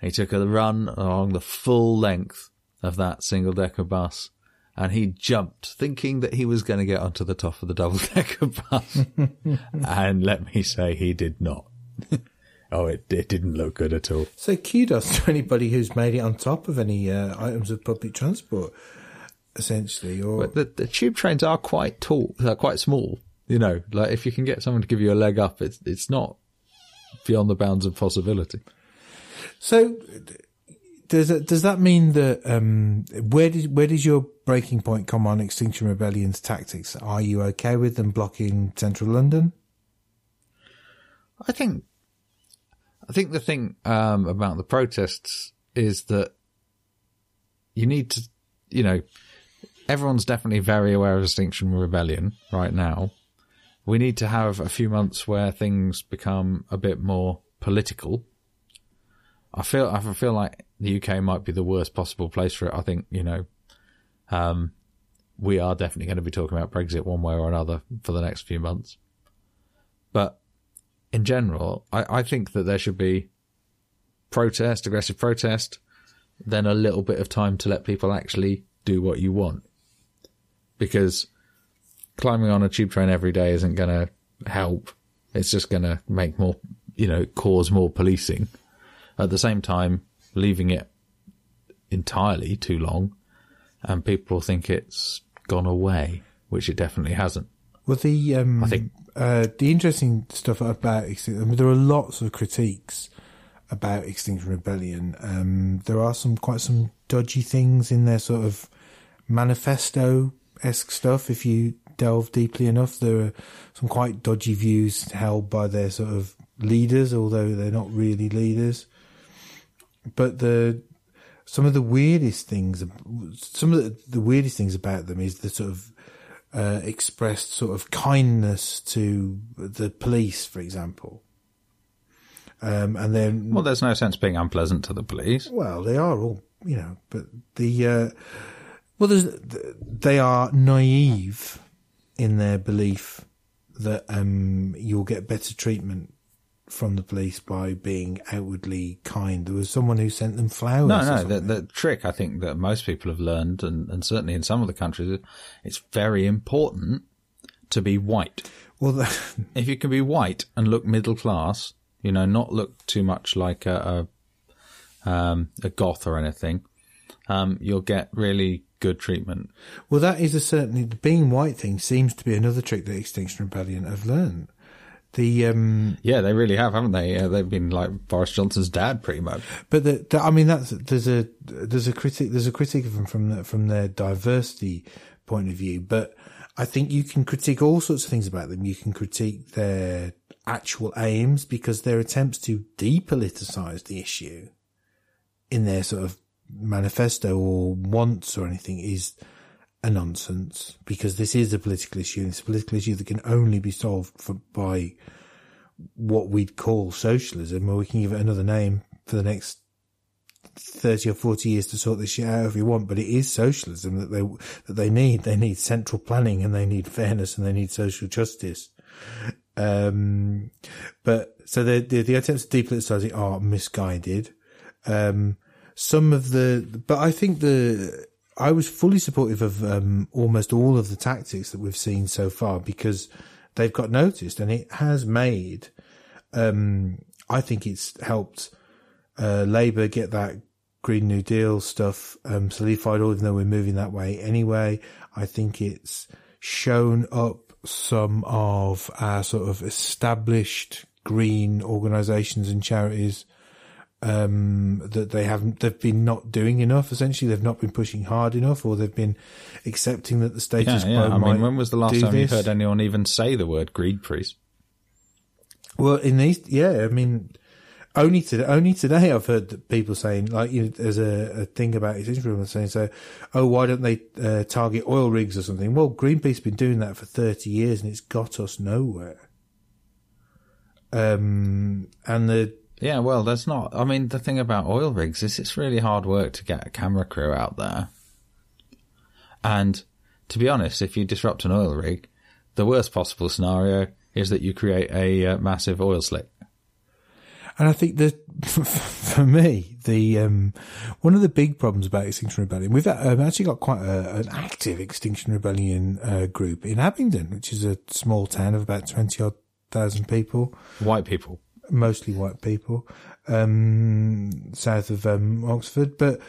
He took a run along the full length of that single decker bus and he jumped thinking that he was going to get onto the top of the double decker bus. and let me say he did not. oh, it, it didn't look good at all. So kudos to anybody who's made it on top of any uh, items of public transport, essentially. Or But the, the tube trains are quite tall, they're quite small. You know, like if you can get someone to give you a leg up, it's, it's not beyond the bounds of possibility. so. Does that, does that mean that um, where did where does your breaking point come on Extinction Rebellion's tactics? Are you okay with them blocking central London? I think, I think the thing um, about the protests is that you need to, you know, everyone's definitely very aware of Extinction Rebellion right now, we need to have a few months where things become a bit more political. I feel I feel like the UK might be the worst possible place for it. I think you know, um, we are definitely going to be talking about Brexit one way or another for the next few months. But in general, I, I think that there should be protest, aggressive protest, then a little bit of time to let people actually do what you want. Because climbing on a tube train every day isn't going to help. It's just going to make more, you know, cause more policing. At the same time, leaving it entirely too long and people think it's gone away, which it definitely hasn't. Well, the um, I think- uh, the interesting stuff about Extin- I mean, there are lots of critiques about Extinction Rebellion. Um, there are some quite some dodgy things in their sort of manifesto esque stuff. If you delve deeply enough, there are some quite dodgy views held by their sort of leaders, although they're not really leaders. But the some of the weirdest things, some of the, the weirdest things about them is the sort of uh, expressed sort of kindness to the police, for example. Um, and then, Well, there's no sense being unpleasant to the police. well, they are all, you know, but the, uh, well, there's, they are naive in their belief that, um, you'll get better treatment from the police by being outwardly kind. There was someone who sent them flowers. No, no, the, the trick I think that most people have learned, and, and certainly in some of the countries, it's very important to be white. well, the, If you can be white and look middle class, you know, not look too much like a a, um, a goth or anything, um, you'll get really good treatment. Well, that is a certainly the being white thing seems to be another trick that Extinction Rebellion have learned. The um, Yeah, they really have, haven't they? Yeah, they've been like Boris Johnson's dad, pretty much. but the, the I mean that's there's a there's a critic there's a critic of them from the, from their diversity point of view, but I think you can critique all sorts of things about them. You can critique their actual aims because their attempts to depoliticize the issue in their sort of manifesto or wants or anything is a nonsense because this is a political issue and it's a political issue that can only be solved for, by what we'd call socialism or we can give it another name for the next 30 or 40 years to sort this shit out if you want. But it is socialism that they that they need. They need central planning and they need fairness and they need social justice. Um but so the the, the attempts at depoliticize it are misguided. Um some of the but i think the i was fully supportive of um almost all of the tactics that we've seen so far because they've got noticed and it has made um i think it's helped uh, Labour get that Green New Deal stuff um, solidified, even though we're moving that way anyway. I think it's shown up some of our sort of established green organisations and charities um, that they haven't, they've been not doing enough. Essentially, they've not been pushing hard enough, or they've been accepting that the status Yeah, yeah. quo I mean, when was the last time you heard anyone even say the word Greenpeace? Well, in these, yeah, I mean, only today, only today I've heard that people saying like, you know, there's a, a thing about it, Israel saying so, oh, why don't they uh, target oil rigs or something? Well, Greenpeace has been doing that for 30 years and it's got us nowhere. Um, and the, Yeah, well, there's not. I mean, the thing about oil rigs is it's really hard work to get a camera crew out there. And to be honest, if you disrupt an oil rig, the worst possible scenario is that you create a uh, massive oil slick. And I think that for me, the um, one of the big problems about Extinction Rebellion, we've um, actually got quite a, an active Extinction Rebellion uh, group in Abingdon, which is a small town of about twenty odd thousand people, White people. Mostly white people, um, south of um, Oxford. But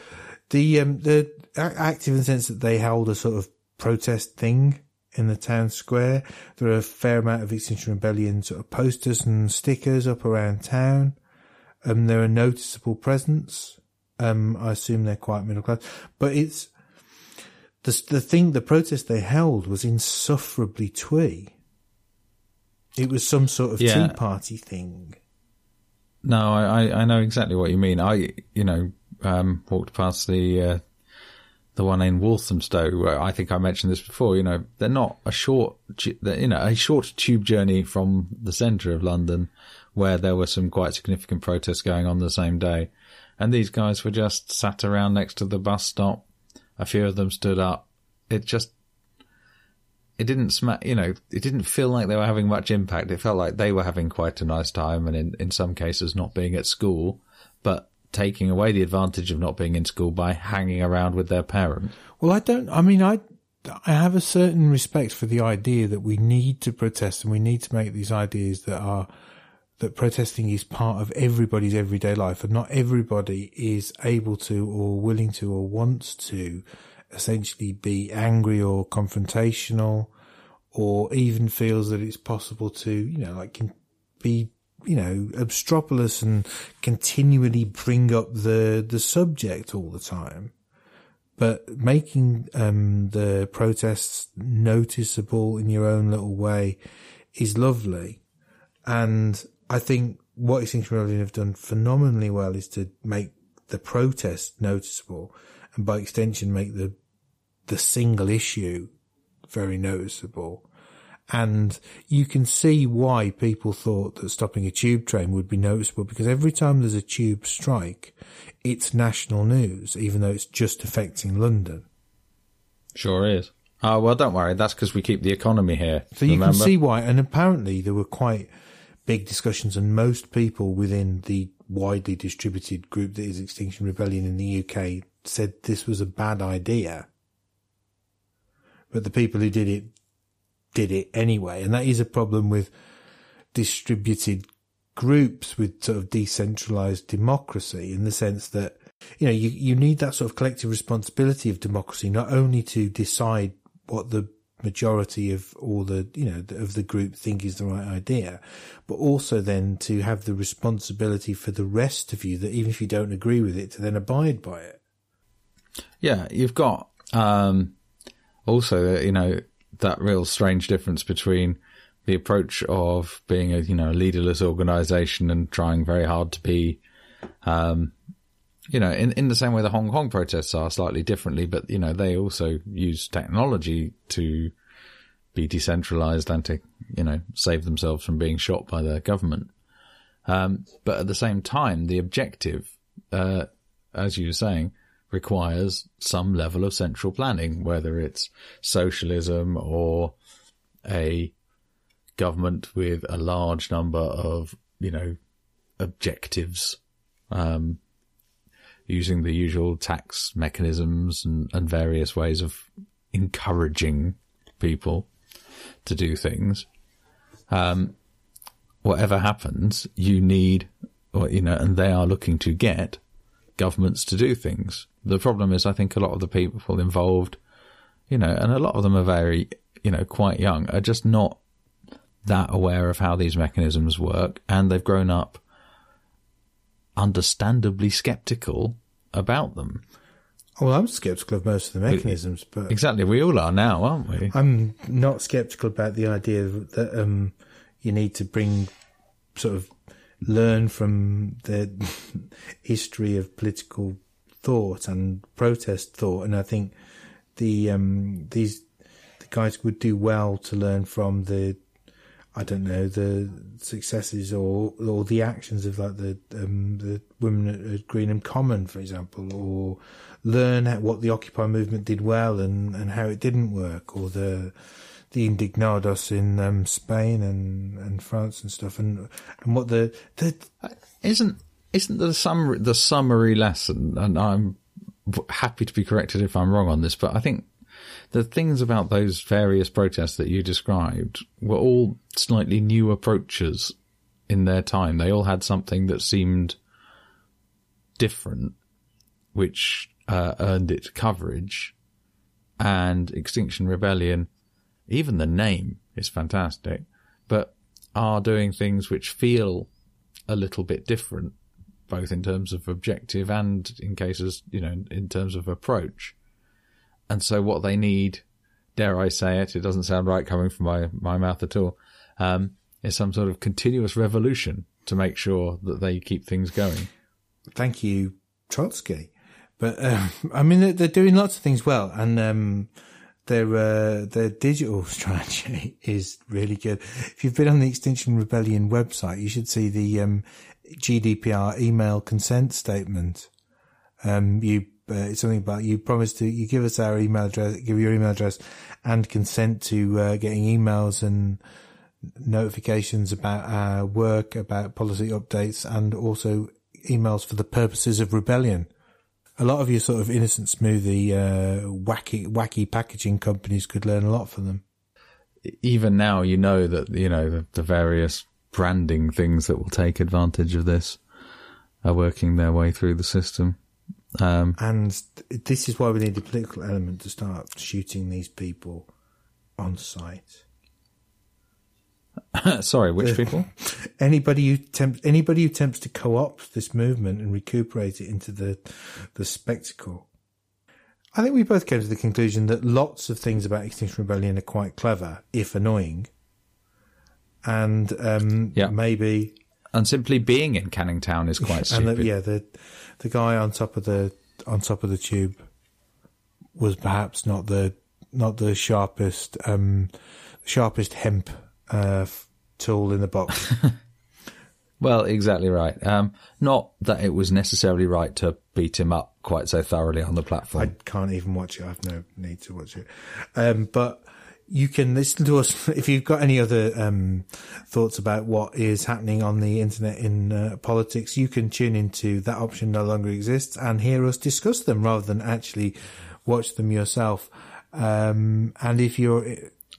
the um, the active in the sense that they held a sort of protest thing in the town square. There are a fair amount of Extinction Rebellion sort of posters and stickers up around town. Um, there are noticeable presence. Um, I assume they're quite middle class, but it's the the thing. The protest they held was insufferably twee. It was some sort of Yeah. tea party thing. No, I, I- know exactly what you mean. I, you know, um, walked past the uh, the one in Walthamstow, I think I mentioned this before, you know, they're not a short, you know, a short tube journey from the centre of London where there were some quite significant protests going on the same day. And these guys were just sat around next to the bus stop. A few of them stood up. It just, it didn't smack, you know, it didn't feel like they were having much impact. It felt like they were having quite a nice time and in, in some cases not being at school, but taking away the advantage of not being in school by hanging around with their parents. Well, I don't, I mean, I, I have a certain respect for the idea that we need to protest and we need to make these ideas that are, that protesting is part of everybody's everyday life and not everybody is able to or willing to or wants to essentially be angry or confrontational or even feels that it's possible to, you know, like can be you know, obstropolous and continually bring up the, the subject all the time. But making, um, the protests noticeable in your own little way is lovely. And I think what Extinction Rebellion have done phenomenally well is to make the protest noticeable and by extension make the, the single issue very noticeable. And you can see why people thought that stopping a tube train would be noticeable because every time there's a tube strike, it's national news, even though it's just affecting London. Sure is. Oh, well, don't worry. That's because we keep the economy here. So you can see why. And apparently there were quite big discussions and most people within the widely distributed group that is Extinction Rebellion in the UK said this was a bad idea. But the people who did it did it anyway. And that is a problem with distributed groups with sort of decentralized democracy in the sense that, you know, you, you need that sort of collective responsibility of democracy, not only to decide what the majority of all the, you know, of the group think is the right idea, but also then to have the responsibility for the rest of you that even if you don't agree with it, to then abide by it. Yeah, you've got, um, also, you know, that real strange difference between the approach of being a you know a leaderless organization and trying very hard to be um, you know in in the same way the Hong Kong protests are slightly differently but you know they also use technology to be decentralized and to you know save themselves from being shot by the government. Um, but at the same time the objective uh, as you were saying requires some level of central planning, whether it's socialism or a government with a large number of, you know, objectives, um, using the usual tax mechanisms and, and various ways of encouraging people to do things. Um, whatever happens, you need, or, you know, and they are looking to get governments to do things. The problem is, I think a lot of the people involved, you know, and a lot of them are very, you know, quite young, are just not that aware of how these mechanisms work, and they've grown up understandably skeptical about them. Well, I'm skeptical of most of the mechanisms, but exactly, we all are now, aren't we? I'm not skeptical about the idea that um, you need to bring sort of learn from the history of political thought and protest thought. And I think the um, these the guys would do well to learn from the I don't know the successes or or the actions of like the um, the women at Greenham Common, for example, or learn what the Occupy movement did well and, and how it didn't work, or the the indignados in um, Spain and, and France and stuff, and and what the the isn't isn't the summary the summary lesson, and I'm happy to be corrected if I'm wrong on this, but I think the things about those various protests that you described were all slightly new approaches in their time. They all had something that seemed different, which uh, earned it coverage. And Extinction Rebellion even the name is fantastic, but are doing things which feel a little bit different, both in terms of objective and in cases, you know, in terms of approach. And so what they need, dare I say it, it doesn't sound right coming from my, my mouth at all, um, is some sort of continuous revolution to make sure that they keep things going. Thank you, Trotsky. But um, I mean, they're, doing lots of things well, and um, their uh, their digital strategy is really good. If you've been on the Extinction Rebellion website, you should see the um, GDPR email consent statement. Um, you uh, it's something about you promise to you give us our email address, give your email address, and consent to uh, getting emails and notifications about our work, about policy updates, and also emails for the purposes of rebellion. A lot of your sort of innocent smoothie, uh, wacky, wacky packaging companies could learn a lot from them. Even now, you know that you know the, the various branding things that will take advantage of this are working their way through the system. Um, And this is why we need a political element to start shooting these people on site. sorry, which people? Anybody who tempts anybody who attempts to co-opt this movement and recuperate it into the the spectacle. I think we both came to the conclusion that lots of things about Extinction Rebellion are quite clever, if annoying. And um, Yeah. maybe And simply being in Canning Town is quite and stupid. the, yeah, the the guy on top of the on top of the tube was perhaps not the not the sharpest um, sharpest hemp uh, f- tool in the box. Well, exactly right. Um, not that it was necessarily right to beat him up quite so thoroughly on the platform. I can't even watch it. I've no need to watch it. Um, but you can listen to us if you've got any other um, thoughts about what is happening on the internet in uh, politics. You can tune into that option no longer exists and hear us discuss them rather than actually watch them yourself. Um, and if you're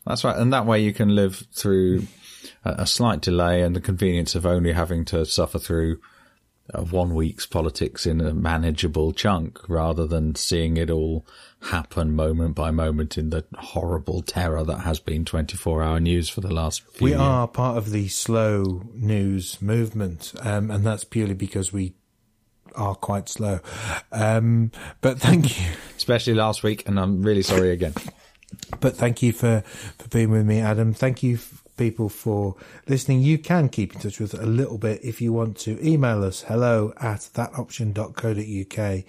That's right. And that way you can live through a, a slight delay and the convenience of only having to suffer through uh, one week's politics in a manageable chunk rather than seeing it all happen moment by moment in the horrible terror that has been 24 hour news for the last few we years. are part of the slow news movement, um, and that's purely because we are quite slow. Um, but thank you. Especially last week. And I'm really sorry again. But thank you for, for being with me, Adam. Thank you, f- people, for listening. You can keep in touch with us a little bit if you want to. Email us hello at thatoption.co.uk.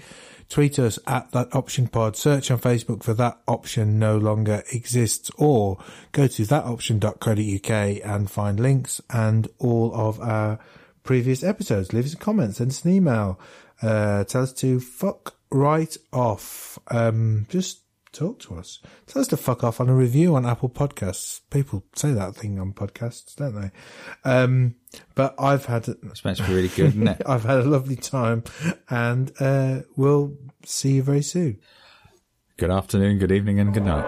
Tweet us at that option pod. Search on Facebook for that option no longer exists or go to thatoption.co.uk and find links and all of our previous episodes. Leave us a comment, send us an email, uh, tell us to fuck right off. Um, just talk to us. Tell us to fuck off on a review on Apple Podcasts. People say that thing on podcasts, don't they? Um, but I've had, It's meant to be really good, isn't it? I've had a lovely time and, uh, we'll see you very soon. Good afternoon, good evening, and good night.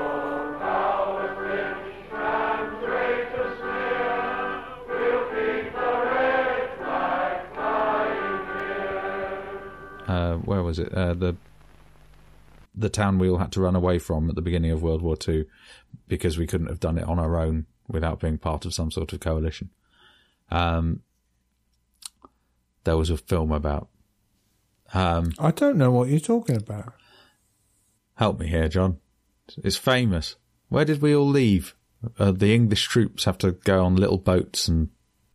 Uh, where was it? Uh, the the town we all had to run away from at the beginning of World War Two because we couldn't have done it on our own without being part of some sort of coalition. Um, there was a film about. Um, I don't know what you're talking about. Help me here, John. It's famous. Where did we all leave? Uh, the English troops have to go on little boats and